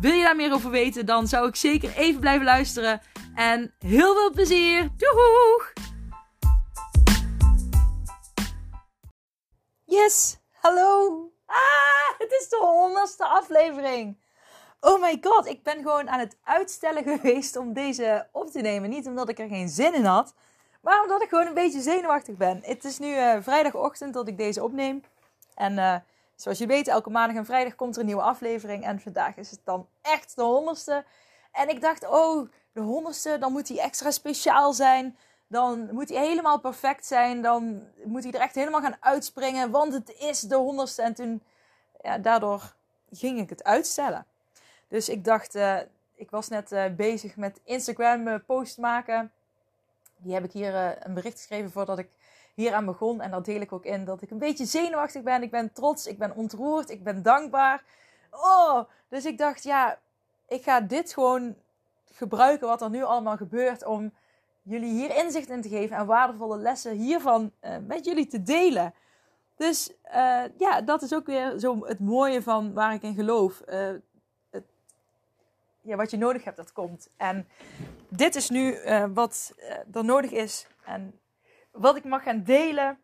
Wil je daar meer over weten, dan zou ik zeker even blijven luisteren. En heel veel plezier! Doeg! Yes, hallo! Ah, het is de honderdste aflevering. Oh my god, ik ben gewoon aan het uitstellen geweest om deze op te nemen. Niet omdat ik er geen zin in had, maar omdat ik gewoon een beetje zenuwachtig ben. Het is nu uh, vrijdagochtend dat ik deze opneem. En uh, zoals je weet, elke maandag en vrijdag komt er een nieuwe aflevering. En vandaag is het dan echt de honderdste. En ik dacht, oh, de honderdste, dan moet hij extra speciaal zijn. Dan moet hij helemaal perfect zijn. Dan moet hij er echt helemaal gaan uitspringen. Want het is de honderdste. En toen, ja, daardoor ging ik het uitstellen. Dus ik dacht, uh, ik was net uh, bezig met Instagram uh, post maken. Die heb ik hier een bericht geschreven voordat ik hier aan begon. En daar deel ik ook in dat ik een beetje zenuwachtig ben. Ik ben trots, ik ben ontroerd, ik ben dankbaar. Oh, dus ik dacht, ja, ik ga dit gewoon gebruiken wat er nu allemaal gebeurt om jullie hier inzicht in te geven en waardevolle lessen hiervan uh, met jullie te delen. Dus uh, ja, dat is ook weer zo het mooie van waar ik in geloof. Uh, het, ja, wat je nodig hebt, dat komt. En dit is nu wat er nodig is en wat ik mag gaan delen.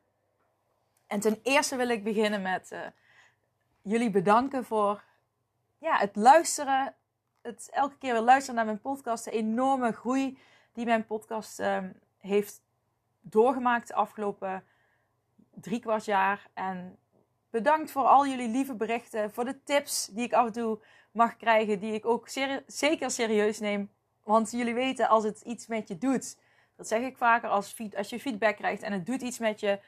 En ten eerste wil ik beginnen met jullie bedanken voor ja, het luisteren het elke keer weer luisteren naar mijn podcast. De enorme groei die mijn podcast um, heeft doorgemaakt de afgelopen drie kwart jaar. En bedankt voor al jullie lieve berichten. Voor de tips die ik af en toe mag krijgen. Die ik ook zeker serieus neem. Want jullie weten, als het iets met je doet. Dat zeg ik vaker als, als je feedback krijgt en het doet iets met je.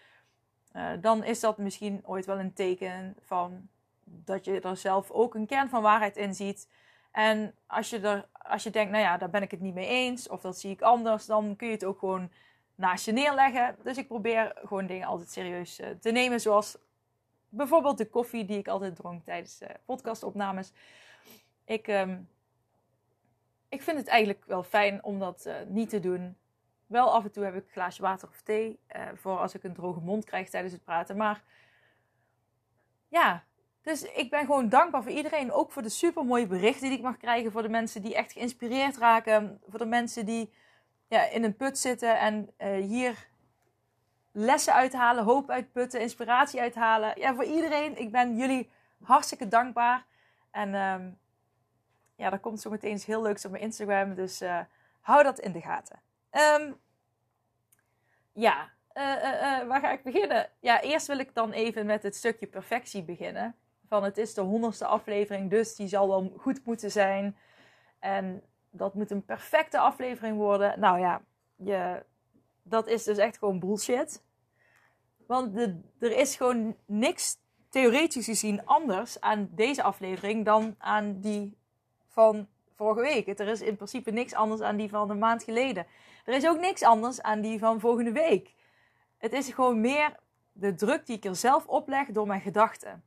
Uh, dan is dat misschien ooit wel een teken van dat je er zelf ook een kern van waarheid in ziet. En als je, er, als je denkt, nou ja, daar ben ik het niet mee eens, of dat zie ik anders, dan kun je het ook gewoon naast je neerleggen. Dus ik probeer gewoon dingen altijd serieus uh, te nemen, zoals bijvoorbeeld de koffie die ik altijd dronk tijdens uh, podcastopnames. Ik, um, ik vind het eigenlijk wel fijn om dat niet te doen. Wel af en toe heb ik een glaasje water of thee, voor als ik een droge mond krijg tijdens het praten. Maar ja, dus ik ben gewoon dankbaar voor iedereen. Ook voor de super mooie berichten die ik mag krijgen. Voor de mensen die echt geïnspireerd raken. Voor de mensen die ja, in een put zitten en uh, hier lessen uithalen, hoop uitputten, inspiratie uithalen. Ja, voor iedereen. Ik ben jullie hartstikke dankbaar. En um, ja, er komt zo meteen iets heel leuks op mijn Instagram. Dus uh, hou dat in de gaten. Um, ja, uh, waar ga ik beginnen? Ja, eerst wil ik dan even met het stukje perfectie beginnen van het is de honderdste aflevering, dus die zal wel goed moeten zijn. En dat moet een perfecte aflevering worden. Nou ja, je, dat is dus echt gewoon bullshit. Want er is gewoon niks theoretisch gezien anders aan deze aflevering dan aan die van vorige week. Er is in principe niks anders aan die van een maand geleden. Er is ook niks anders aan die van volgende week. Het is gewoon meer de druk die ik er zelf opleg door mijn gedachten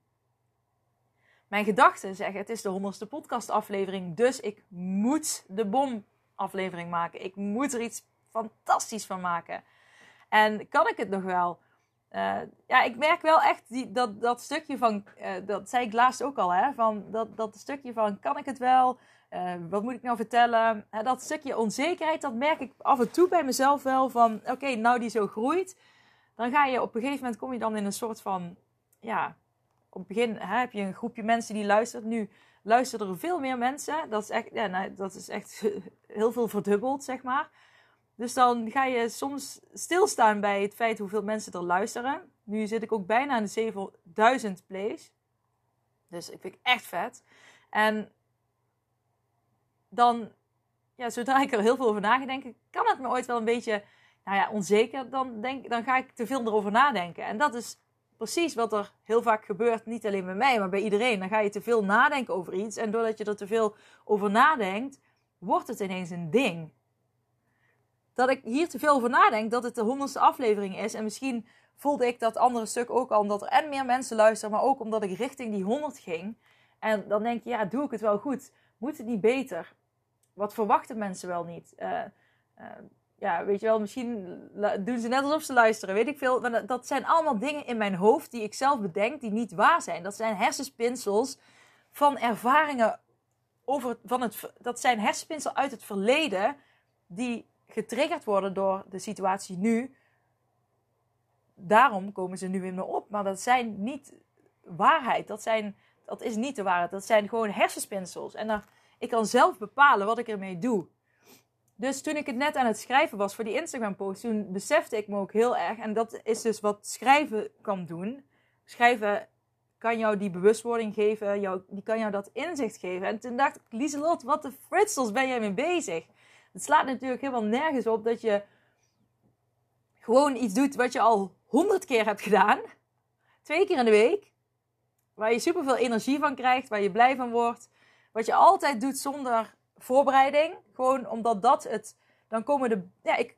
mijn gedachten zeggen: het is de honderdste podcastaflevering, dus ik moet de bomaflevering maken. Ik moet er iets fantastisch van maken. En kan ik het nog wel? Uh, ja, ik merk wel echt die, dat, dat stukje van, uh, dat zei ik laatst ook al, hè, van dat, dat stukje van kan ik het wel? Uh, wat moet ik nou vertellen? dat stukje onzekerheid, dat merk ik af en toe bij mezelf wel van, oké, nou die zo groeit, dan ga je op een gegeven moment kom je dan in een soort van, ja, op het begin hè, heb je een groepje mensen die luistert. Nu luisteren er veel meer mensen. Dat is echt, ja, nou, dat is echt heel veel verdubbeld, zeg maar. Dus dan ga je soms stilstaan bij het feit hoeveel mensen er luisteren. Nu zit ik ook bijna aan de 7000 plays. Dus ik vind het echt vet. En dan, ja, zodra ik er heel veel over nagedenk, kan het me ooit wel een beetje, nou ja, onzeker. Dan, denk, dan ga ik te veel erover nadenken. En dat is precies wat er heel vaak gebeurt, niet alleen bij mij, maar bij iedereen. Dan ga je te veel nadenken over iets. En doordat je er te veel over nadenkt, wordt het ineens een ding. dat ik hier te veel over nadenk dat het de honderdste aflevering is. En misschien voelde ik dat andere stuk ook al, omdat er en meer mensen luisteren, maar ook omdat ik richting die 100 ging. En dan denk je, ja, doe ik het wel goed? Moet het niet beter? Wat verwachten mensen wel niet? Uh, ja, weet je wel, misschien doen ze net alsof ze luisteren, weet ik veel. Dat zijn allemaal dingen in mijn hoofd die ik zelf bedenk, die niet waar zijn. Dat zijn hersenspinsels van ervaringen over, van het, dat zijn hersenspinsels uit het verleden, die getriggerd worden door de situatie nu. Daarom komen ze nu in me op. Maar dat zijn niet waarheid. Dat, zijn, dat is niet de waarheid. Dat zijn gewoon hersenspinsels. En dan, ik kan zelf bepalen wat ik ermee doe. Dus toen ik het net aan het schrijven was voor die Instagram-post, toen besefte ik me ook heel erg. En dat is dus wat schrijven kan doen. Schrijven kan jou die bewustwording geven, jou, die kan jou dat inzicht geven. En toen dacht ik, Lieselot, wat de fritsels ben jij mee bezig? Het slaat natuurlijk helemaal nergens op dat je gewoon iets doet wat je al honderd keer hebt gedaan. Twee keer in de week. Waar je superveel energie van krijgt, waar je blij van wordt. Wat je altijd doet zonder voorbereiding. Gewoon omdat dat het. Dan komen de. Ja, ik,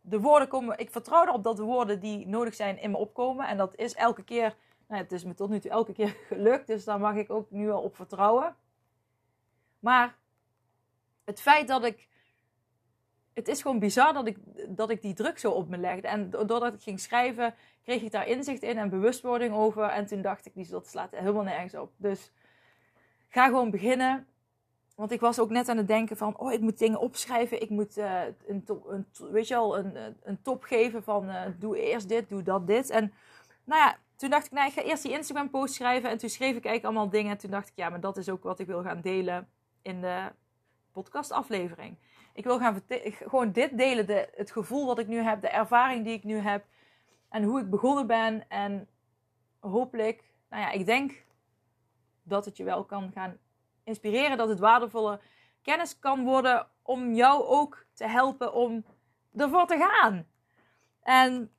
de woorden komen. Ik vertrouw erop dat de woorden die nodig zijn in me opkomen. En dat is elke keer. Nou, het is me tot nu toe elke keer gelukt. Dus daar mag ik ook nu wel op vertrouwen. Maar het feit dat ik. Het is gewoon bizar dat ik, dat ik die druk zo op me legde. En doordat ik ging schrijven, kreeg ik daar inzicht in en bewustwording over. En toen dacht ik, dat slaat helemaal nergens op. Dus ga gewoon beginnen. Want ik was ook net aan het denken van, oh, ik moet dingen opschrijven. Ik moet uh, een, top, een, weet je wel, een, een top geven van, uh, doe eerst dit, doe dat, dit. En nou ja, toen dacht ik, nou, ik ga eerst die Instagram post schrijven. En toen schreef ik eigenlijk allemaal dingen. En toen dacht ik, ja, maar dat is ook wat ik wil gaan delen in de podcast aflevering. Ik wil gaan gewoon dit delen, de, het gevoel wat ik nu heb, de ervaring die ik nu heb. En hoe ik begonnen ben. En hopelijk, nou ja, ik denk dat het je wel kan gaan inspireren, dat het waardevolle kennis kan worden om jou ook te helpen om ervoor te gaan. En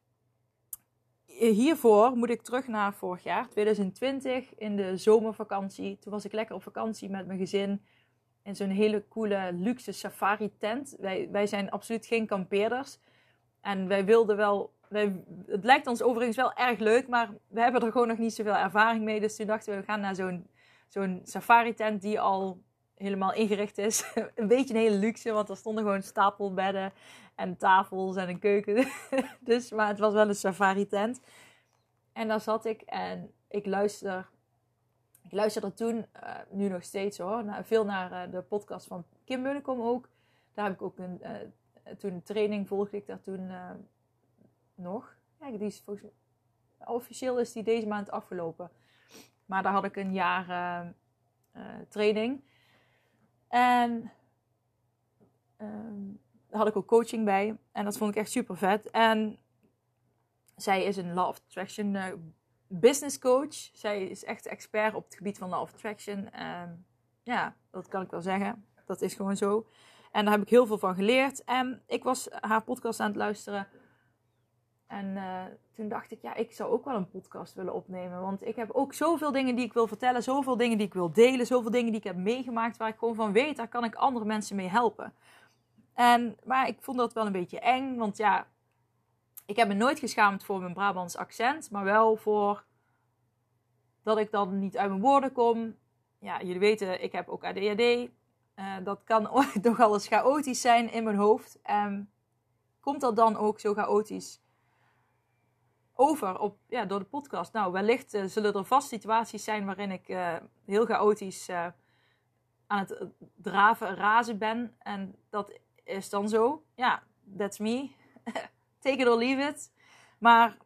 hiervoor moet ik terug naar vorig jaar, 2020, in de zomervakantie. Toen was ik lekker op vakantie met mijn gezin in zo'n hele coole luxe safari tent. Wij, wij zijn absoluut geen kampeerders. En wij wilden wel. Wij, het lijkt ons overigens wel erg leuk, maar we hebben er gewoon nog niet zoveel ervaring mee. Dus toen dachten we, we gaan naar zo'n zo'n safari tent die al helemaal ingericht is. een beetje een hele luxe, want er stonden gewoon stapelbedden en tafels en een keuken. dus, maar het was wel een safari tent. En daar zat ik en ik luister. Ik luisterde toen, uh, nu nog steeds hoor, naar, veel naar uh, de podcast van Kim Munnekom ook. Daar heb ik ook een, uh, toen training volgde ik daar toen nog. Ja, die is officieel is die deze maand afgelopen. Maar daar had ik een jaar uh, uh, training. En ehm, daar had ik ook coaching bij. En dat vond ik echt super vet. En zij is een Law of Attraction uh, business coach. Zij is echt expert op het gebied van Law of Attraction. Ja, dat kan ik wel zeggen. Dat is gewoon zo. En daar heb ik heel veel van geleerd. En ik was haar podcast aan het luisteren. En uh, toen dacht ik, ja, ik zou ook wel een podcast willen opnemen. Want ik heb ook zoveel dingen die ik wil vertellen, zoveel dingen die ik wil delen, zoveel dingen die ik heb meegemaakt waar ik gewoon van weet, daar kan ik andere mensen mee helpen. En, maar ik vond dat wel een beetje eng, want ja, ik heb me nooit geschaamd voor mijn Brabants accent, maar wel voor dat ik dan niet uit mijn woorden kom. Ja, jullie weten, ik heb ook ADHD. Uh, dat kan nogal eens chaotisch zijn in mijn hoofd. Um, komt dat dan ook zo chaotisch? Over op, ja, door de podcast. Nou, wellicht uh, zullen er vast situaties zijn waarin ik uh, heel chaotisch uh, aan het draven, razen ben. En dat is dan zo. Ja, that's me. Take it or leave it. Maar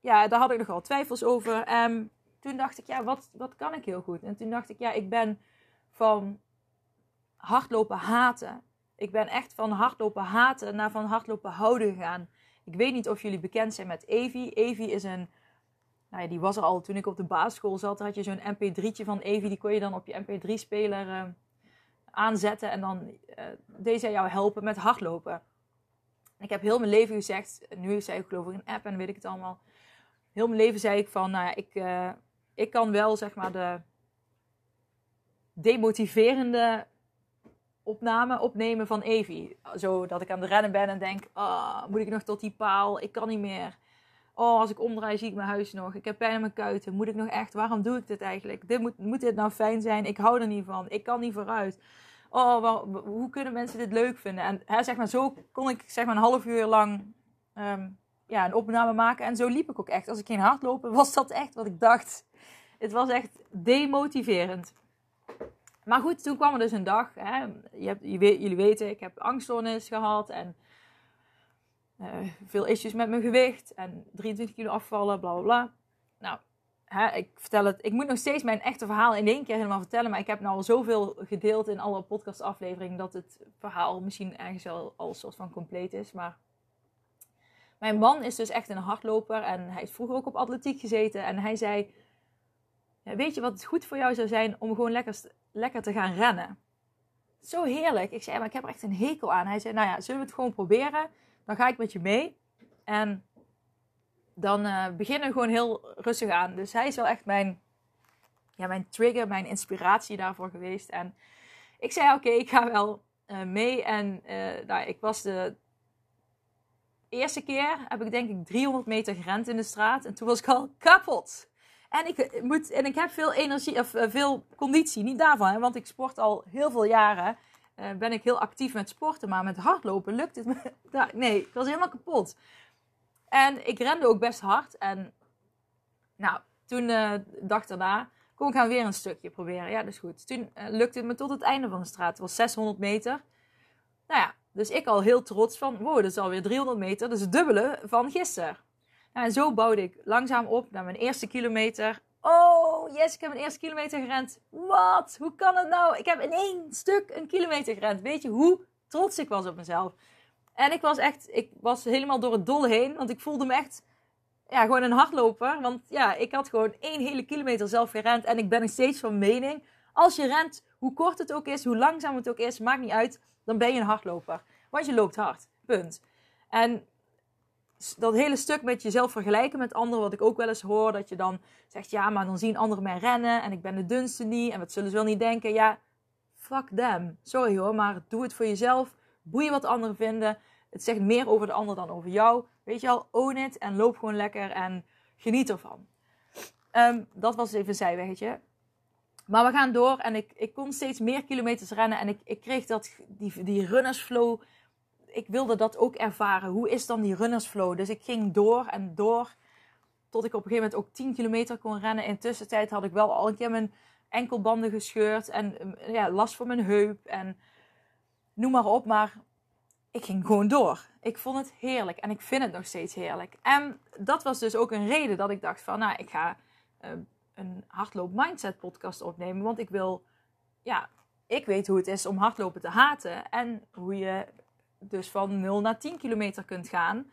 ja, daar had ik nogal twijfels over. En toen dacht ik, ja, wat, wat kan ik heel goed? En toen dacht ik, ja, ik ben van hardlopen haten. Ik ben echt van hardlopen haten naar van hardlopen houden gegaan. Ik weet niet of jullie bekend zijn met Evi. Evi is een. Nou ja, die was er al toen ik op de basisschool zat. had je zo'n MP3'tje van Evi. Die kon je dan op je MP3-speler uh, eh, aanzetten. En dan uh, deed jou helpen met hardlopen. Ik heb heel mijn leven gezegd. Nu zei ik geloof ik een app en weet ik het allemaal. Heel mijn leven zei ik van. Nou ja, ik, uh, ik kan wel zeg maar de demotiverende opname opnemen van Evie. Zo dat ik aan de rennen ben en denk, oh, moet ik nog tot die paal? Ik kan niet meer. Oh, als ik omdraai zie ik mijn huis nog. Ik heb pijn in mijn kuiten. Moet ik nog echt? Waarom doe ik dit eigenlijk? Dit moet, moet dit nou fijn zijn? Ik hou er niet van. Ik kan niet vooruit. Oh, hoe kunnen mensen dit leuk vinden? En hè, zeg maar, zo kon ik zeg maar een half uur lang ehm, ja, een opname maken. En zo liep ik ook echt. Als ik ging hardlopen, was dat echt wat ik dacht. Het was echt demotiverend. Maar goed, toen kwam er dus een dag. Hè, je hebt, jullie weten, ik heb angststoornis gehad. En uh, veel issues met mijn gewicht. En 23 kilo afvallen, bla bla bla. Nou, hè, ik vertel het. Ik moet nog steeds mijn echte verhaal in één keer helemaal vertellen. Maar ik heb nou al zoveel gedeeld in alle podcastafleveringen. Dat het verhaal misschien ergens al, al soort van compleet is. Maar mijn man is dus echt een hardloper. En hij is vroeger ook op atletiek gezeten. En hij zei weet je wat goed voor jou zou zijn om gewoon lekker, lekker te gaan rennen? Zo heerlijk. Ik zei, maar ik heb er echt een hekel aan. Hij zei, nou ja, zullen we het gewoon proberen? Dan ga ik met je mee. En dan uh, beginnen we gewoon heel rustig aan. Dus hij is wel echt mijn, ja, mijn trigger, mijn inspiratie daarvoor geweest. En ik zei, oké, ik ga wel uh, mee. En uh, nou, ik was de eerste keer, heb ik denk ik 300 meter gerend in de straat. En toen was ik al kapot. En ik, moet, en ik heb veel energie, of uh, veel conditie, niet daarvan, hè, want ik sport al heel veel jaren. Uh, ben ik heel actief met sporten, maar met hardlopen lukt het me. nee, ik was helemaal kapot. En ik rende ook best hard. En nou, toen, uh, dag daarna, kom ik gaan weer een stukje proberen. Ja, is goed. Toen lukte het me tot het einde van de straat. Het was 600 meter. Nou ja, dus ik al heel trots van, wow, dat is alweer 300 meter. Dat is het dubbele van gisteren. Nou, en zo bouwde ik langzaam op naar mijn eerste kilometer. Oh, yes, ik heb mijn eerste kilometer gerend. Wat? Hoe kan het nou? Ik heb in één stuk een kilometer gerend. Weet je hoe trots ik was op mezelf? En ik was echt, ik was helemaal door het dolle heen. Want ik voelde me echt, ja, gewoon een hardloper. Want ja, ik had gewoon één hele kilometer zelf gerend. En ik ben nog steeds van mening. Als je rent, hoe kort het ook is, hoe langzaam het ook is, maakt niet uit. Dan ben je een hardloper. Want je loopt hard. Punt. En dat hele stuk met jezelf vergelijken met anderen, wat ik ook wel eens hoor, dat je dan zegt, ja, maar dan zien anderen mij rennen en ik ben de dunste niet en wat zullen ze wel niet denken? Ja, fuck them. Sorry hoor, maar doe het voor jezelf. Boeien wat anderen vinden. Het zegt meer over de ander dan over jou. Weet je al, own it en loop gewoon lekker en geniet ervan. Um, dat was even een zijweggetje. Maar we gaan door en ik, ik kon steeds meer kilometers rennen en ik, ik kreeg dat, die, die runnersflow ik wilde dat ook ervaren. Hoe is dan die runnersflow? Dus ik ging door en door. Tot ik op een gegeven moment ook 10 kilometer kon rennen. In tussentijd had ik wel al een keer mijn enkelbanden gescheurd. En mm, ja, last van mijn heup. En noem maar op. Maar ik ging gewoon door. Ik vond het heerlijk. En ik vind het nog steeds heerlijk. En dat was dus ook een reden dat ik dacht van... Nou, ik ga uh, een hardloop mindset podcast opnemen. Want ik wil... Ja, ik weet hoe het is om hardlopen te haten. En hoe je dus van 0 naar 10 kilometer kunt gaan.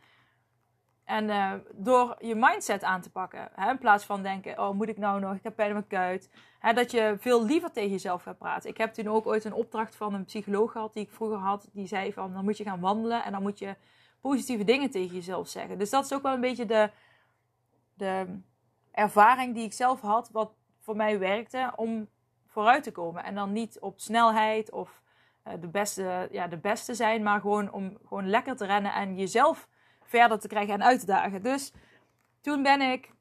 En uh, door je mindset aan te pakken. Hè, in plaats van denken, oh moet ik nou nog, ik heb pijn in mijn kuit. Hè, dat je veel liever tegen jezelf gaat praten. Ik heb toen ook ooit een opdracht van een psycholoog gehad die ik vroeger had. Die zei van, dan moet je gaan wandelen en dan moet je positieve dingen tegen jezelf zeggen. Dus dat is ook wel een beetje de, de ervaring die ik zelf had. Wat voor mij werkte om vooruit te komen. En dan niet op snelheid of eh, de, beste, ja, de beste zijn, maar gewoon om gewoon lekker te rennen en jezelf verder te krijgen en uit te dagen. Dus toen ben ik.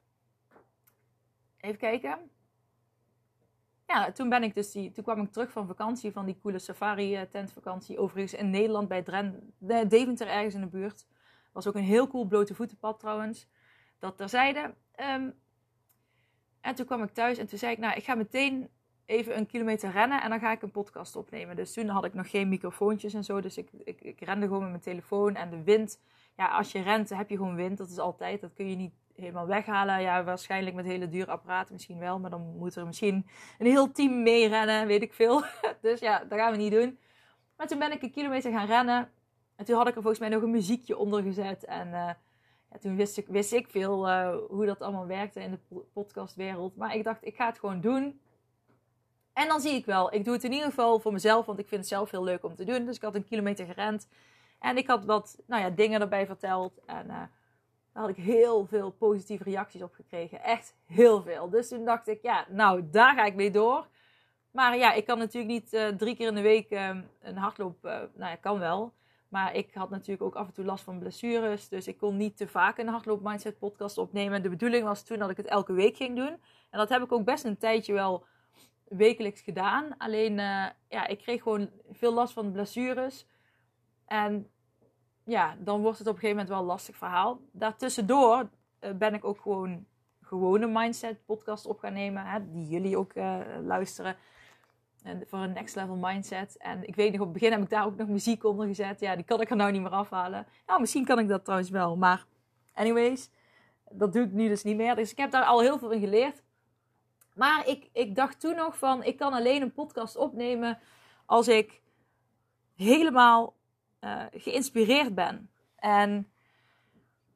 Even kijken. Ja, toen ben ik dus die. Toen kwam ik terug van vakantie, van die coole safari-tentvakantie. Eh, Overigens in Nederland bij Dren, Deventer, ergens in de buurt. Was ook een heel cool blote voetenpad trouwens. Dat terzijde. Um, en toen kwam ik thuis en toen zei ik, nou, ik ga meteen even een kilometer rennen en dan ga ik een podcast opnemen. Dus toen had ik nog geen microfoontjes en zo. Dus ik, ik, ik rende gewoon met mijn telefoon en de wind. Ja, als je rent, heb je gewoon wind. Dat is altijd. Dat kun je niet helemaal weghalen. Ja, waarschijnlijk met hele dure apparaten misschien wel. Maar dan moet er misschien een heel team mee rennen, weet ik veel. dus ja, dat gaan we niet doen. Maar toen ben ik een kilometer gaan rennen. En toen had ik er volgens mij nog een muziekje onder gezet. En uh, ja, toen wist ik, wist ik veel uh, hoe dat allemaal werkte in de podcastwereld. Maar ik dacht, ik ga het gewoon doen. En dan zie ik wel. Ik doe het in ieder geval voor mezelf, want ik vind het zelf heel leuk om te doen. Dus ik had een kilometer gerend. En ik had wat nou ja, dingen erbij verteld. En uh, daar had ik heel veel positieve reacties op gekregen. Echt heel veel. Dus toen dacht ik, ja, nou, daar ga ik mee door. Maar ja, ik kan natuurlijk niet uh, drie keer in de week uh, een hardloop. Uh, nou ja, kan wel. Maar ik had natuurlijk ook af en toe last van blessures. Dus ik kon niet te vaak een hardloop mindset podcast opnemen. De bedoeling was toen dat ik het elke week ging doen. En dat heb ik ook best een tijdje wel wekelijks gedaan. Alleen, ja, ik kreeg gewoon veel last van blessures. En ja, dan wordt het op een gegeven moment wel een lastig verhaal. Daartussendoor ben ik ook gewoon gewone mindset podcast op gaan nemen. Hè, die jullie ook luisteren. En voor een next level mindset. En ik weet nog, op het begin heb ik daar ook nog muziek onder gezet. Ja, die kan ik er nou niet meer afhalen. Nou, misschien kan ik dat trouwens wel. Maar anyways, dat doe ik nu dus niet meer. Dus ik heb daar al heel veel in geleerd. Maar ik, ik dacht toen nog van, ik kan alleen een podcast opnemen als ik helemaal uh, geïnspireerd ben. En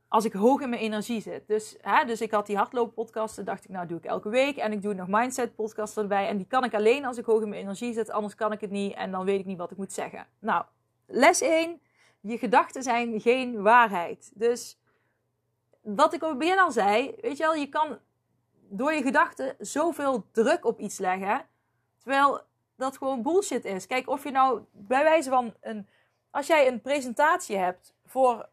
als ik hoog in mijn energie zit. Dus, hè, dus ik had die hardlooppodcasten, dacht ik, nou doe ik elke week. En ik doe nog mindset podcasten erbij. En die kan ik alleen als ik hoog in mijn energie zit, anders kan ik het niet. En dan weet ik niet wat ik moet zeggen. Nou, les 1. Je gedachten zijn geen waarheid. Dus wat ik op begin al zei, weet je wel, je kan door je gedachten zoveel druk op iets leggen. Terwijl dat gewoon bullshit is. Kijk, of je nou bij wijze van een. Als jij een presentatie hebt voor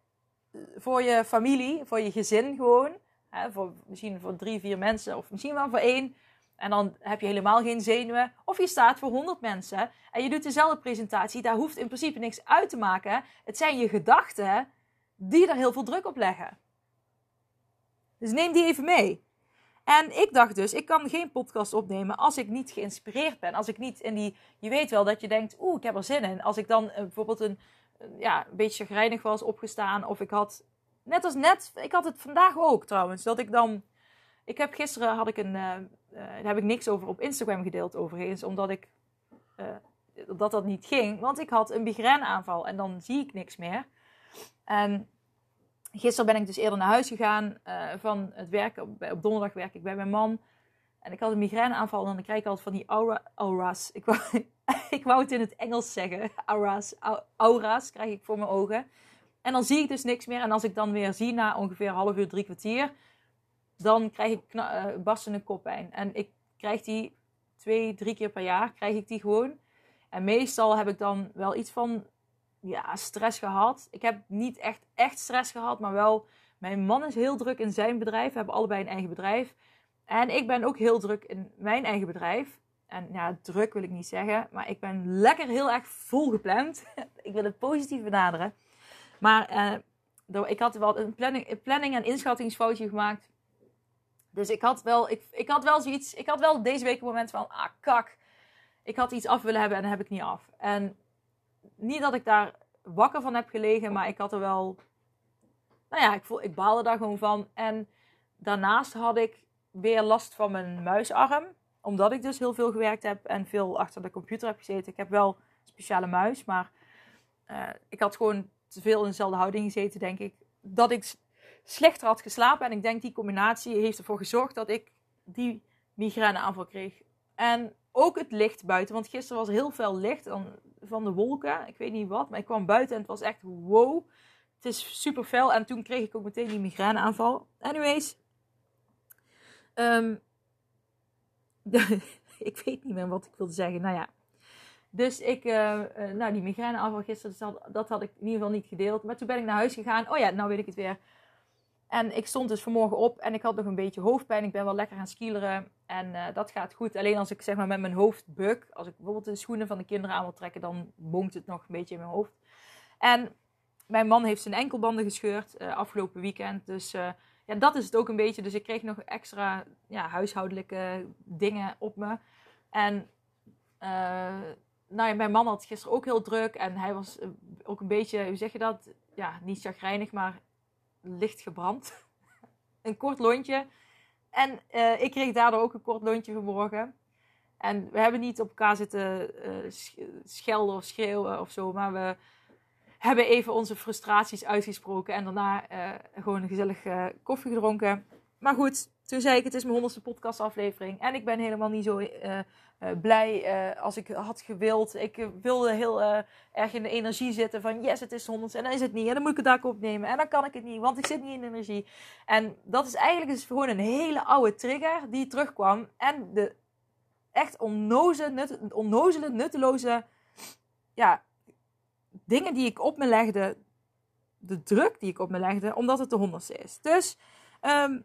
voor je familie, voor je gezin gewoon. Hè, voor, misschien voor drie, vier mensen of misschien wel voor één. En dan heb je helemaal geen zenuwen. Of je staat voor honderd mensen en je doet dezelfde presentatie. Daar hoeft in principe niks uit te maken. Het zijn je gedachten die er heel veel druk op leggen. Dus neem die even mee. En ik dacht dus, ik kan geen podcast opnemen als ik niet geïnspireerd ben. Als ik niet in die, je weet wel dat je denkt, oeh, ik heb er zin in. Als ik dan uh, bijvoorbeeld een, ja, een beetje chagrijnig was opgestaan. Of ik had, net als net, ik had het vandaag ook trouwens. Dat ik dan, ik heb gisteren had ik een, uh, daar heb ik niks over op Instagram gedeeld overigens. Omdat ik, dat dat niet ging. Want ik had een migraineaanval en dan zie ik niks meer. En gisteren ben ik dus eerder naar huis gegaan uh, van het werk. Op, donderdag werk ik bij mijn man. En ik had een migraineaanval en dan krijg ik altijd van die aura, aura's. Ik wou, ik wou het in het Engels zeggen. Aura's, aura's krijg ik voor mijn ogen. En dan zie ik dus niks meer. En als ik dan weer zie na ongeveer half uur, drie kwartier, dan krijg ik uh, barstende koppijn. En ik krijg die twee, drie keer per jaar, krijg ik die gewoon. En meestal heb ik dan wel iets van ja, stress gehad. Ik heb niet echt, echt stress gehad, maar wel... Mijn man is heel druk in zijn bedrijf. We hebben allebei een eigen bedrijf. En ik ben ook heel druk in mijn eigen bedrijf. En ja, druk wil ik niet zeggen, maar ik ben lekker heel erg volgepland. ik wil het positief benaderen. Maar uh, ik had wel een planning, planning en inschattingsfoutje gemaakt. Dus ik had wel, ik, ik had wel zoiets, ik had wel deze week een moment van, ah kak, ik had iets af willen hebben en dat heb ik niet af. En niet dat ik daar wakker van heb gelegen, maar ik had er wel, nou ja, ik, voel, ik baalde daar gewoon van. En daarnaast had ik weer last van mijn muisarm. Omdat ik dus heel veel gewerkt heb en veel achter de computer heb gezeten. Ik heb wel een speciale muis, maar uh, ik had gewoon te veel in dezelfde houding gezeten, denk ik. Dat ik slechter had geslapen. En ik denk die combinatie heeft ervoor gezorgd dat ik die migraineaanval kreeg. En ook het licht buiten. Want gisteren was heel veel licht van de wolken. Ik weet niet wat, maar ik kwam buiten en het was echt wow. Het is super fel. En toen kreeg ik ook meteen die migraineaanval. Anyways, Um, ik weet niet meer wat ik wilde zeggen. Nou ja. Dus ik, uh, uh, nou die migraineaanval gisteren, dus dat, dat, had ik in ieder geval niet gedeeld. Maar toen ben ik naar huis gegaan. Oh ja, nou weet ik het weer. En ik stond dus vanmorgen op en ik had nog een beetje hoofdpijn. Ik ben wel lekker gaan skileren en uh, dat gaat goed. Alleen als ik zeg maar met mijn hoofd buk, als ik bijvoorbeeld de schoenen van de kinderen aan wil trekken, dan bonkt het nog een beetje in mijn hoofd. En mijn man heeft zijn enkelbanden gescheurd afgelopen weekend. Dus ja, dat is het ook een beetje. Dus ik kreeg nog extra ja, huishoudelijke dingen op me. En uh, nou ja, mijn man had gisteren ook heel druk. En hij was eh, ook een beetje, hoe zeg je dat? Ja, niet chagrijnig, maar licht gebrand. een kort lontje. En uh, ik kreeg daardoor ook een kort lontje vanmorgen. En we hebben niet op elkaar zitten uh, schelden of schreeuwen of zo. Maar we hebben even onze frustraties uitgesproken. En daarna uh, gewoon een gezellig koffie gedronken. Maar goed, toen zei ik: Het is mijn honderdste podcastaflevering. En ik ben helemaal niet zo uh, blij als ik had gewild. Ik wilde heel erg in de energie zitten van: Yes, het is honderd. En dan is het niet. En dan moet ik het daar opnemen. En dan kan ik het niet, want ik zit niet in energie. En dat is eigenlijk dus gewoon een hele oude trigger die terugkwam. En de echt onnozele, nut, onnozele nutteloze ja, dingen die ik op me legde. De druk die ik op me legde, omdat het de honderdste is. Dus, um,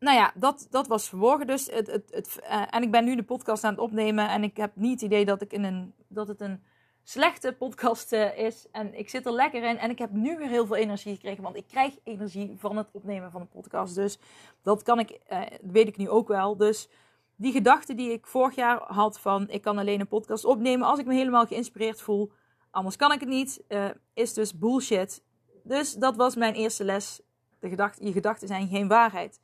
nou ja, dat, dat was verborgen. Dus het, het, het, uh, en ik ben nu de podcast aan het opnemen. En ik heb niet het idee dat, ik in een, dat het een slechte podcast uh, is. En ik zit er lekker in. En ik heb nu weer heel veel energie gekregen. Want ik krijg energie van het opnemen van de podcast. Dus dat kan ik, uh, weet ik nu ook wel. Dus die gedachte die ik vorig jaar had van ik kan alleen een podcast opnemen als ik me helemaal geïnspireerd voel. Anders kan ik het niet. Is dus bullshit. Dus dat was mijn eerste les. De je gedachten zijn geen waarheid.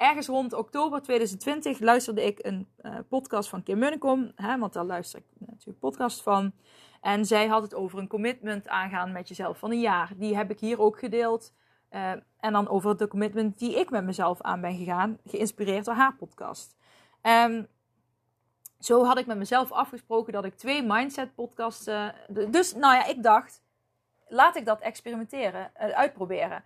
Ergens rond oktober 2020 luisterde ik een uh, podcast van Kim Munnekom. Hè, want daar luister ik natuurlijk podcast van. En zij had het over een commitment aangaan met jezelf van een jaar. Die heb ik hier ook gedeeld. Uh, en dan over de commitment die ik met mezelf aan ben gegaan. Geïnspireerd door haar podcast. Um, zo had ik met mezelf afgesproken dat ik twee mindset podcasten. Dus nou ja, ik dacht, laat ik dat experimenteren, uitproberen.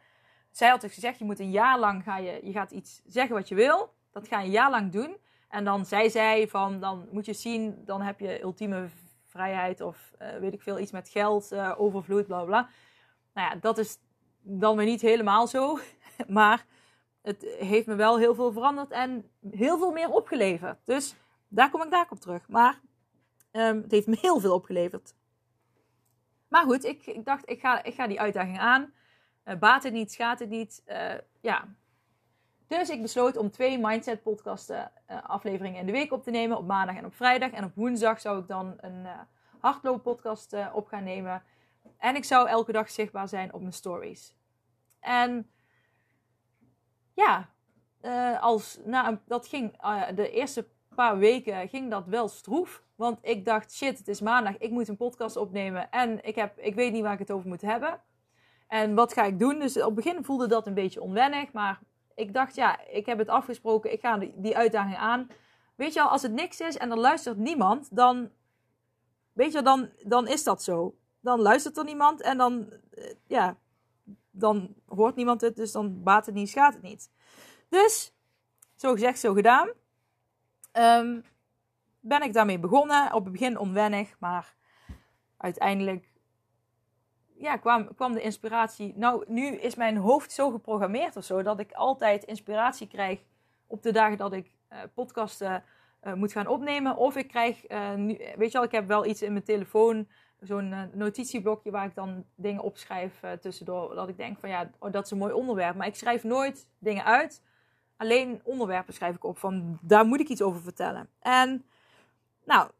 Zij had dus gezegd, je moet een jaar lang ga je, je gaat iets zeggen wat je wil. Dat ga je een jaar lang doen. En dan zei zij van, dan moet je zien, dan heb je ultieme vrijheid of uh, weet ik veel, iets met geld, uh, overvloed, bla bla. Nou ja, dat is dan weer niet helemaal zo. Maar het heeft me wel heel veel veranderd en heel veel meer opgeleverd. Dus daar kom ik daar op terug. Maar um, het heeft me heel veel opgeleverd. Maar goed, ik, ik dacht, ik ga, ik ga die uitdaging aan. Uh, baat het niet, schaadt het niet. Uh, ja. Dus ik besloot om twee Mindset podcasten uh, afleveringen in de week op te nemen. Op maandag en op vrijdag. En op woensdag zou ik dan een hardloop podcast op gaan nemen. En ik zou elke dag zichtbaar zijn op mijn stories. En ja, als, na, dat ging de eerste paar weken ging dat wel stroef. Want ik dacht, shit, het is maandag, ik moet een podcast opnemen. En ik, heb, ik weet niet waar ik het over moet hebben. En wat ga ik doen? Dus op het begin voelde dat een beetje onwennig. Maar ik dacht, ja, ik heb het afgesproken. Ik ga die uitdaging aan. Weet je al, als het niks is en er luistert niemand, dan, weet je, dan, dan is dat zo. Dan luistert er niemand en dan, eh, ja, dan hoort niemand het. Dus dan baat het niet, schaadt het niet. Dus, zo gezegd, zo gedaan. Um, ben ik daarmee begonnen. Op het begin onwennig, maar uiteindelijk ja, kwam, kwam de inspiratie. Nou, nu is mijn hoofd zo geprogrammeerd of zo dat ik altijd inspiratie krijg op de dagen dat ik uh, podcasten uh, moet gaan opnemen. Of ik krijg, uh, nu, weet je wel, ik heb wel iets in mijn telefoon, zo'n notitieblokje waar ik dan dingen opschrijf tussendoor. Dat ik denk van ja, oh, dat is een mooi onderwerp. Maar ik schrijf nooit dingen uit. Alleen onderwerpen schrijf ik op van daar moet ik iets over vertellen. En nou,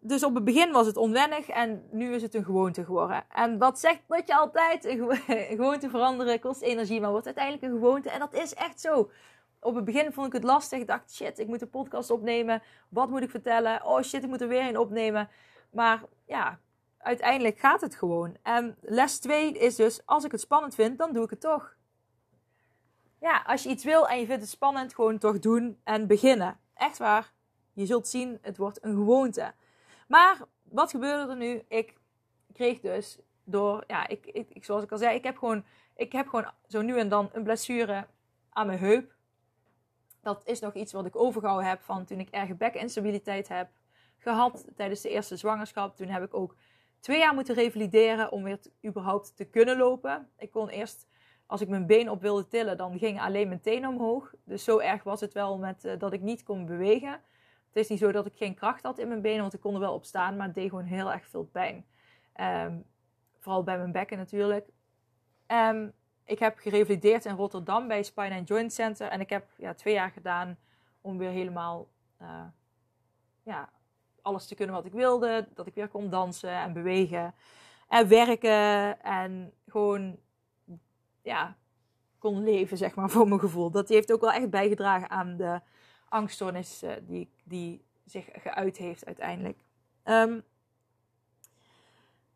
dus op het begin was het onwennig en nu is het een gewoonte geworden. En dat zegt dat je altijd een, gewoonte veranderen kost energie, maar wordt uiteindelijk een gewoonte. En dat is echt zo. Op het begin vond ik het lastig. Ik dacht, shit, ik moet een podcast opnemen. Wat moet ik vertellen? Oh shit, ik moet er weer een opnemen. Maar ja, uiteindelijk gaat het gewoon. En les 2 is dus, als ik het spannend vind, dan doe ik het toch. Ja, als je iets wil en je vindt het spannend, gewoon toch doen en beginnen. Echt waar. Je zult zien, het wordt een gewoonte. Maar wat gebeurde er nu? Ik kreeg dus door, ja, ik, ik, zoals ik al zei, ik heb, gewoon, ik heb gewoon zo nu en dan een blessure aan mijn heup. Dat is nog iets wat ik overgehouden heb van toen ik erge bekinstabiliteit heb gehad tijdens de eerste zwangerschap. Toen heb ik ook twee jaar moeten revalideren om weer überhaupt te kunnen lopen. Ik kon eerst, als ik mijn been op wilde tillen, dan ging alleen mijn tenen omhoog. Dus zo erg was het wel met, uh, dat ik niet kon bewegen. Het is niet zo dat ik geen kracht had in mijn benen, want ik kon er wel op staan, maar het deed gewoon heel erg veel pijn. Um, vooral bij mijn bekken natuurlijk. Um, ik heb gerevalideerd in Rotterdam bij Spine and Joint Center. En ik heb ja, twee jaar gedaan om weer helemaal uh, ja, alles te kunnen wat ik wilde. Dat ik weer kon dansen en bewegen en werken. En gewoon ja, kon leven, zeg maar, voor mijn gevoel. Dat heeft ook wel echt bijgedragen aan de angststoornis uh, die, die zich geuit heeft uiteindelijk. Um,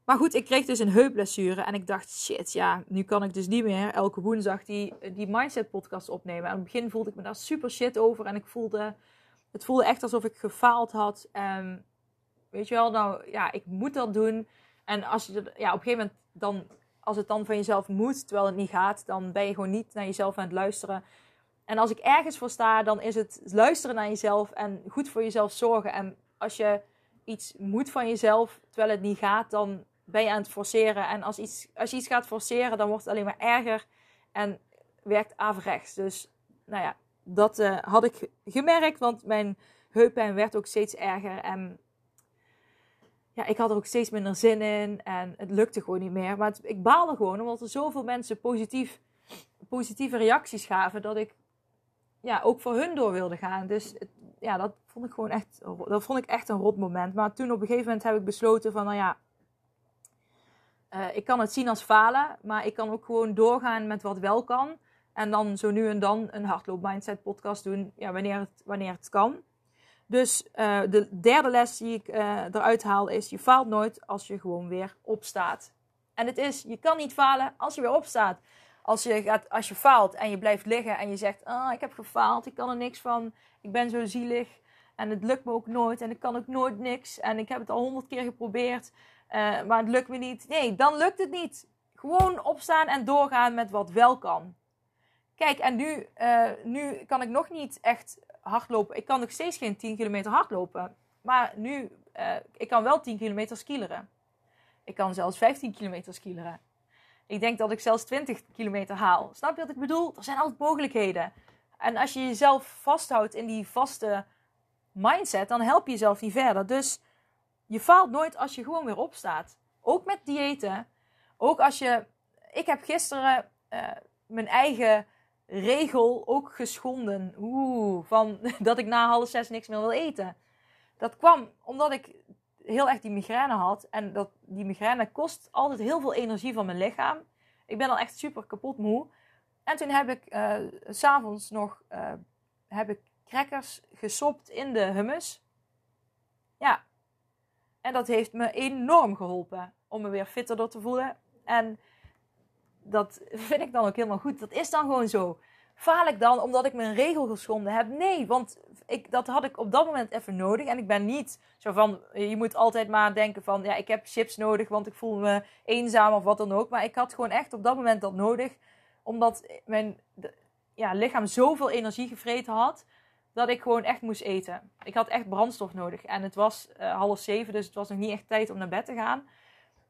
maar goed, ik kreeg dus een heupblessure en ik dacht, shit, ja, nu kan ik dus niet meer elke woensdag die, die mindset podcast opnemen. En in het begin voelde ik me daar super shit over en ik voelde, het voelde echt alsof ik gefaald had. En weet je wel, nou ja, ik moet dat doen. En als je, ja, op een gegeven moment dan, als het dan van jezelf moet, terwijl het niet gaat, dan ben je gewoon niet naar jezelf aan het luisteren. En als ik ergens voor sta, dan is het luisteren naar jezelf en goed voor jezelf zorgen. En als je iets moet van jezelf, terwijl het niet gaat, dan ben je aan het forceren. En als, iets, als je iets gaat forceren, dan wordt het alleen maar erger en werkt averechts. Dus nou ja, dat uh, had ik gemerkt, want mijn heuppijn werd ook steeds erger. En ja, ik had er ook steeds minder zin in en het lukte gewoon niet meer. Maar ik baalde gewoon omdat er zoveel mensen positief, positieve reacties gaven dat ik ja, ook voor hun door wilde gaan. Dus ja, dat vond ik gewoon echt, dat vond ik echt een rot moment. Maar toen op een gegeven moment heb ik besloten van, nou ja, uh, ik kan het zien als falen, maar ik kan ook gewoon doorgaan met wat wel kan. En dan zo nu en dan een hardloop mindset podcast doen, ja, wanneer, het, wanneer het kan. Dus uh, de derde les die ik uh, eruit haal is: je faalt nooit als je gewoon weer opstaat. En het is, je kan niet falen als je weer opstaat. Als je, gaat, als je faalt en je blijft liggen en je zegt: oh, ik heb gefaald, ik kan er niks van, ik ben zo zielig en het lukt me ook nooit en ik kan ook nooit niks en ik heb het al honderd keer geprobeerd, uh, maar het lukt me niet. Nee, dan lukt het niet. Gewoon opstaan en doorgaan met wat wel kan. Kijk, en nu, uh, nu kan ik nog niet echt hardlopen. Ik kan nog steeds geen 10 kilometer hardlopen. Maar nu, uh, ik kan wel 10 kilometer skileren. Ik kan zelfs 15 kilometer skileren. Ik denk dat ik zelfs 20 kilometer haal. Snap je wat ik bedoel? Er zijn altijd mogelijkheden. En als je jezelf vasthoudt in die vaste mindset, dan help je jezelf niet verder. Dus je faalt nooit als je gewoon weer opstaat. Ook met diëten. Ook als je. Ik heb gisteren uh, mijn eigen regel ook geschonden. Oeh, van dat ik na half zes niks meer wil eten. Dat kwam omdat ik heel erg die migraine had. En dat, die migraine kost altijd heel veel energie van mijn lichaam. Ik ben al echt super kapot moe. En toen heb ik uh, s'avonds nog uh, heb ik crackers gesopt in de hummus. Ja. En dat heeft me enorm geholpen om me weer fitter door te voelen. En dat vind ik dan ook helemaal goed. Dat is dan gewoon zo. Faal ik dan omdat ik mijn regel geschonden heb? Nee, want ik, dat had ik op dat moment even nodig. En ik ben niet zo van, je moet altijd maar denken van, ja, ik heb chips nodig, want ik voel me eenzaam of wat dan ook. Maar ik had gewoon echt op dat moment dat nodig, omdat mijn ja, lichaam zoveel energie gevreten had, dat ik gewoon echt moest eten. Ik had echt brandstof nodig. En het was uh, half zeven, dus het was nog niet echt tijd om naar bed te gaan.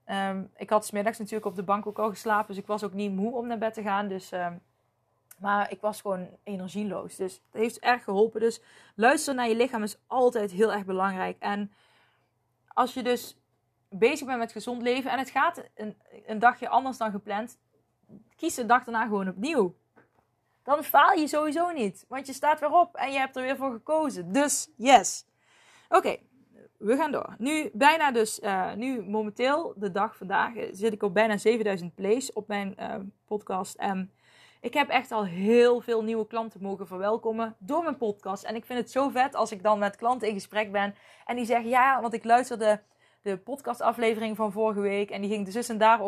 Um, ik had smiddags natuurlijk op de bank ook al geslapen, dus ik was ook niet moe om naar bed te gaan. Dus, um, maar ik was gewoon energieloos. Dus dat heeft erg geholpen. Dus luisteren naar je lichaam is altijd heel erg belangrijk. En als je dus bezig bent met gezond leven en het gaat een, een dagje anders dan gepland, kies de dag daarna gewoon opnieuw. Dan faal je sowieso niet, want je staat weer op en je hebt er weer voor gekozen. Dus yes. Oké, we gaan door. Nu bijna dus, uh, nu momenteel, de dag vandaag, eh, zit ik op bijna 7000 plays op mijn uh, podcast. En ik heb echt al heel veel nieuwe klanten mogen verwelkomen door mijn podcast. En ik vind het zo vet als ik dan met klanten in gesprek ben. En die zeggen, ja, want ik luisterde de podcastaflevering van vorige week. En die ging de zus en daar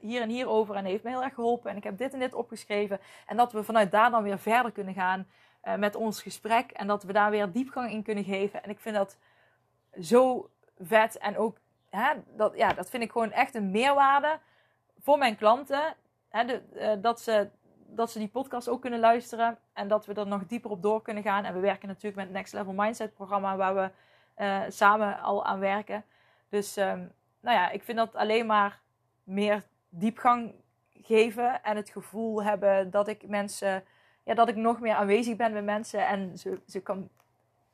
hier en hier over. En heeft me heel erg geholpen. En ik heb dit en dit opgeschreven. En dat we vanuit daar dan weer verder kunnen gaan uh, met ons gesprek. En dat we daar weer diepgang in kunnen geven. En ik vind dat zo vet. En ook, hè, dat, ja, dat vind ik gewoon echt een meerwaarde voor mijn klanten. Hè, de, uh, dat, ze, dat ze die podcast ook kunnen luisteren. En dat we er nog dieper op door kunnen gaan. En we werken natuurlijk met het Next Level Mindset programma. Waar we uh, samen al aan werken. Dus um, nou ja, ik vind dat alleen maar meer diepgang geven. En het gevoel hebben dat ik mensen... Ja, dat ik nog meer aanwezig ben bij mensen. En ze, ze kan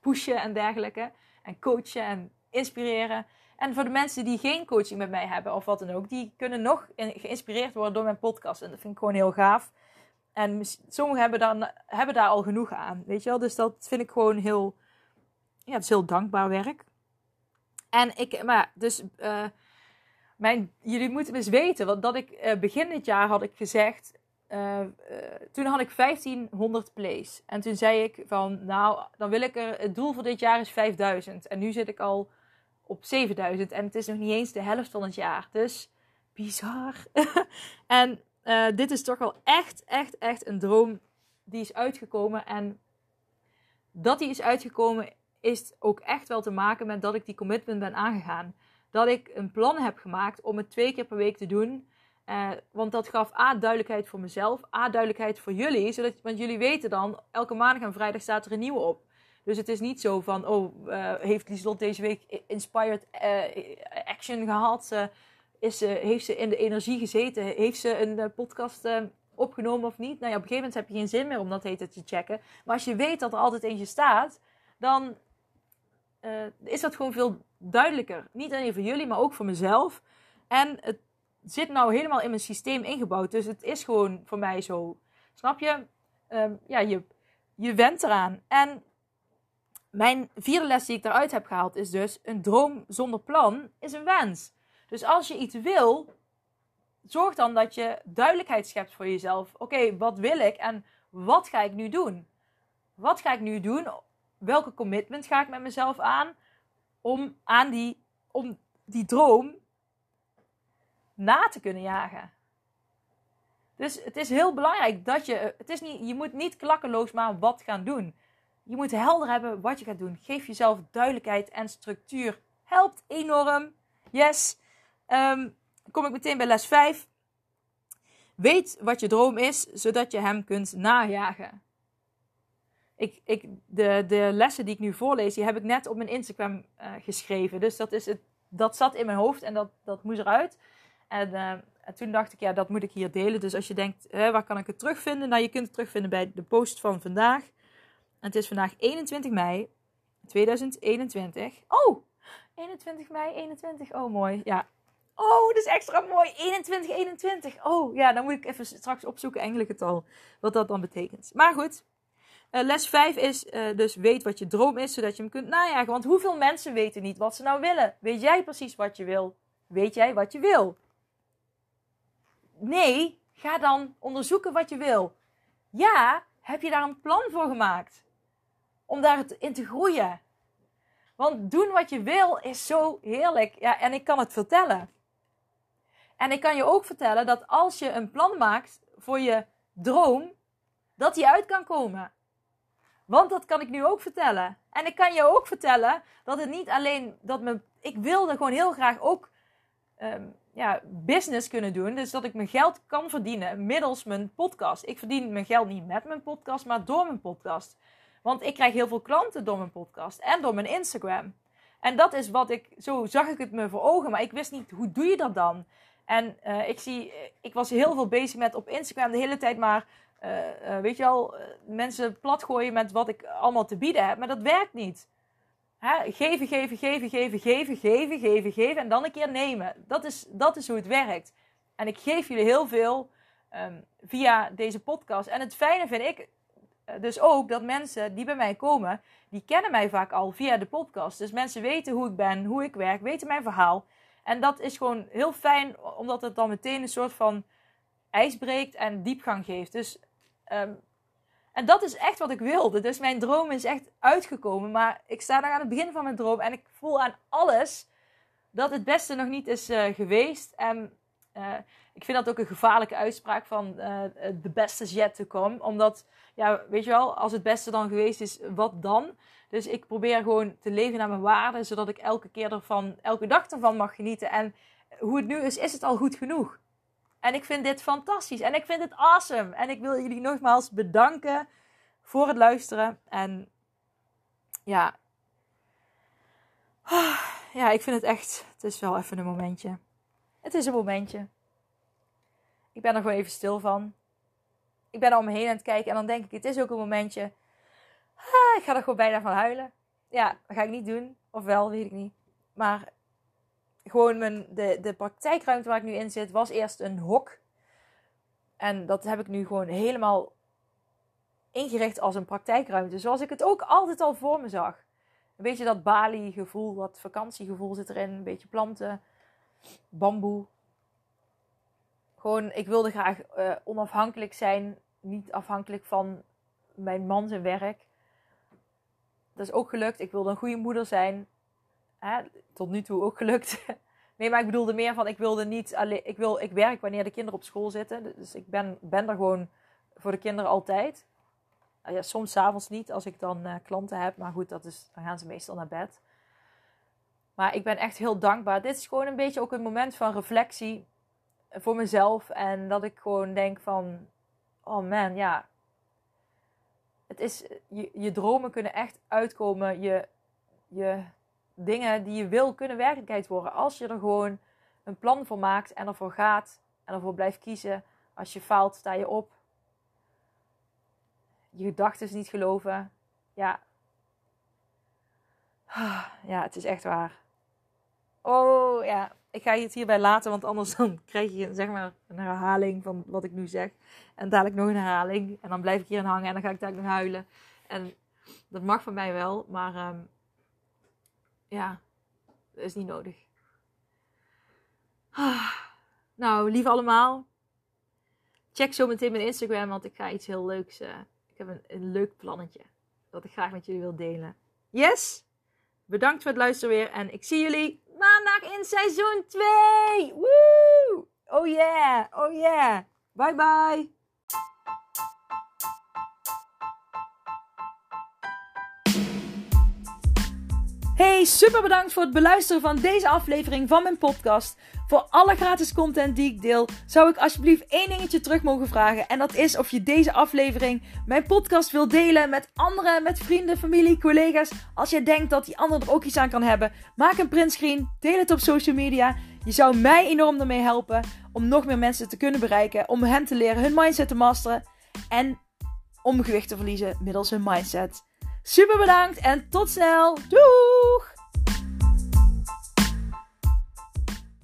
pushen en dergelijke en coachen en inspireren. En voor de mensen die geen coaching met mij hebben of wat dan ook, die kunnen nog geïnspireerd worden door mijn podcast. En dat vind ik gewoon heel gaaf. En sommigen hebben, dan, hebben daar al genoeg aan, weet je wel. Dus dat vind ik gewoon heel, ja, het is heel dankbaar werk. En ik, maar dus, uh, mijn, jullie moeten eens weten, want dat ik uh, begin dit jaar had ik gezegd, uh, toen had ik 1500 plays. En toen zei ik van, nou, dan wil ik er, het doel voor dit jaar is 5000. En nu zit ik al op 7000 en het is nog niet eens de helft van het jaar. Dus bizar. en uh, dit is toch wel echt, echt, echt een droom die is uitgekomen. En dat die is uitgekomen is ook echt wel te maken met dat ik die commitment ben aangegaan. Dat ik een plan heb gemaakt om het twee keer per week te doen. Uh, want dat gaf A, duidelijkheid voor mezelf. A, duidelijkheid voor jullie. Zodat, want jullie weten dan, elke maandag en vrijdag staat er een nieuwe op. Dus het is niet zo van, oh, uh, heeft Lieslot deze week inspired action gehad? Is, heeft ze in de energie gezeten? Heeft ze een podcast opgenomen of niet? Nou ja, op een gegeven moment heb je geen zin meer om dat heet te checken. Maar als je weet dat er altijd eentje staat, dan is dat gewoon veel duidelijker. Niet alleen voor jullie, maar ook voor mezelf. En het zit nou helemaal in mijn systeem ingebouwd. Dus het is gewoon voor mij zo. Snap je? Um, ja, je, je went eraan. En mijn vierde les die ik daaruit heb gehaald is dus: een droom zonder plan is een wens. Dus als je iets wil, zorg dan dat je duidelijkheid schept voor jezelf. Oké, wat wil ik en wat ga ik nu doen? Wat ga ik nu doen? Welke commitment ga ik met mezelf aan om aan die, om die droom na te kunnen jagen. Dus het is heel belangrijk dat je. Het is niet, je moet niet klakkeloos maar wat gaan doen. Je moet helder hebben wat je gaat doen. Geef jezelf duidelijkheid en structuur. Helpt enorm. Yes. Um, kom ik meteen bij les 5. Weet wat je droom is, zodat je hem kunt najagen. Ik, ik, de, de lessen die ik nu voorlees, die heb ik net op mijn Instagram uh, geschreven. Dus dat, is het, dat zat in mijn hoofd en dat, dat moest eruit. En, uh, en, toen dacht ik, ja, dat moet ik hier delen. Dus als je denkt, hè, waar kan ik het terugvinden? Nou, je kunt het terugvinden bij de post van vandaag. Het is vandaag 21 mei 2021. Oh, 21 mei 21. Oh, mooi. Ja. Oh, dat is extra mooi. 21, 21. Oh, ja, dan moet ik even straks opzoeken, engelengetal, wat dat dan betekent. Maar goed, uh, les 5 is uh, dus weet wat je droom is, zodat je hem kunt najagen. Want hoeveel mensen weten niet wat ze nou willen? Weet jij precies wat je wil? Weet jij wat je wil? Nee, ga dan onderzoeken wat je wil. Ja, heb je daar een plan voor gemaakt? Om daarin te groeien. Want doen wat je wil is zo heerlijk. Ja, en ik kan het vertellen. En ik kan je ook vertellen dat als je een plan maakt voor je droom, dat die uit kan komen. Want dat kan ik nu ook vertellen. En ik kan je ook vertellen dat het niet alleen dat me. Ik wilde gewoon heel graag ook um, ja, business kunnen doen. Dus dat ik mijn geld kan verdienen middels mijn podcast. Ik verdien mijn geld niet met mijn podcast, maar door mijn podcast. Want ik krijg heel veel klanten door mijn podcast en door mijn Instagram. En dat is wat ik, zo zag ik het me voor ogen, maar ik wist niet hoe doe je dat dan. En uh, ik zie, ik was heel veel bezig met op Instagram de hele tijd maar, uh, weet je al, mensen platgooien met wat ik allemaal te bieden heb. Maar dat werkt niet. Hè? Geven, geven, geven, geven, geven, geven, geven, geven en dan een keer nemen. Dat is, dat is hoe het werkt. En ik geef jullie heel veel um, via deze podcast. En het fijne vind ik eh, dus ook dat mensen die bij mij komen, die kennen mij vaak al via de podcast. Dus mensen weten hoe ik ben, hoe ik werk, weten mijn verhaal. En dat is gewoon heel fijn, omdat het dan meteen een soort van ijs breekt en diepgang geeft. Dus um, en dat is echt wat ik wilde. Dus mijn droom is echt uitgekomen. Maar ik sta nog aan het begin van mijn droom. En ik voel aan alles dat het beste nog niet is uh, geweest. En uh, ik vind dat ook een gevaarlijke uitspraak van de uh, beste is yet to come. Omdat, ja, weet je wel, als het beste dan geweest is, wat dan? Dus ik probeer gewoon te leven naar mijn waarden. Zodat ik elke keer ervan, elke dag ervan mag genieten. En hoe het nu is, is het al goed genoeg. En ik vind dit fantastisch. En ik vind het awesome. En ik wil jullie nogmaals bedanken voor het luisteren. En ja. Ja, ik vind het echt. Het is wel even een momentje. Het is een momentje. Ik ben er gewoon even stil van. Ik ben er om me heen aan het kijken. En dan denk ik, het is ook een momentje. Ah, ik ga er gewoon bijna van huilen. Ja, dat ga ik niet doen. Of wel, weet ik niet. Maar gewoon mijn, de, de praktijkruimte waar ik nu in zit, was eerst een hok. En dat heb ik nu gewoon helemaal ingericht als een praktijkruimte. Zoals ik het ook altijd al voor me zag. Een beetje dat Bali-gevoel, dat vakantiegevoel zit erin. Een beetje planten, bamboe. Gewoon, ik wilde graag uh, onafhankelijk zijn. Niet afhankelijk van mijn man zijn werk. Dat is ook gelukt. Ik wilde een goede moeder zijn hè, tot nu toe ook gelukt. nee, maar ik bedoelde meer van, ik wilde niet alleen, ik, wil, ik werk wanneer de kinderen op school zitten. Dus ik ben, ben er gewoon voor de kinderen altijd. Uh, ja, soms s'avonds niet, als ik dan uh, klanten heb. Maar goed, dat is, dan gaan ze meestal naar bed. Maar ik ben echt heel dankbaar. Dit is gewoon een beetje ook een moment van reflectie. voor mezelf. En dat ik gewoon denk van, oh man, ja. Het is, je, je dromen kunnen echt uitkomen. Je, je dingen die je wil kunnen werkelijkheid worden. Als je er gewoon een plan voor maakt en ervoor gaat en ervoor blijft kiezen. Als je faalt, sta je op. Je gedachten niet geloven. Ja. Ja, het is echt waar. Oh ja, ik ga het hierbij laten, want anders dan krijg je zeg maar een herhaling van wat ik nu zeg. En dadelijk nog een herhaling. En dan blijf ik hierin hangen en dan ga ik dadelijk nog huilen. En dat mag van mij wel, maar um, ja, dat is niet nodig. Nou, lieve allemaal. Check zo meteen mijn Instagram, want ik ga iets heel leuks. Uh, ik heb een leuk plannetje dat ik graag met jullie wil delen. Yes! Bedankt voor het luisteren weer en ik zie jullie maandag in seizoen 2. Woo! Oh yeah, oh yeah. Bye bye. Hey, super bedankt voor het beluisteren van deze aflevering van mijn podcast. Voor alle gratis content die ik deel, zou ik alsjeblieft één dingetje terug mogen vragen. En dat is of je deze aflevering, mijn podcast, wil delen met anderen, met vrienden, familie, collega's. Als jij denkt dat die ander er ook iets aan kan hebben, maak een printscreen, deel het op social media. Je zou mij enorm ermee helpen om nog meer mensen te kunnen bereiken, om hen te leren hun mindset te masteren en om gewicht te verliezen middels hun mindset. Super bedankt en tot snel. Doeg!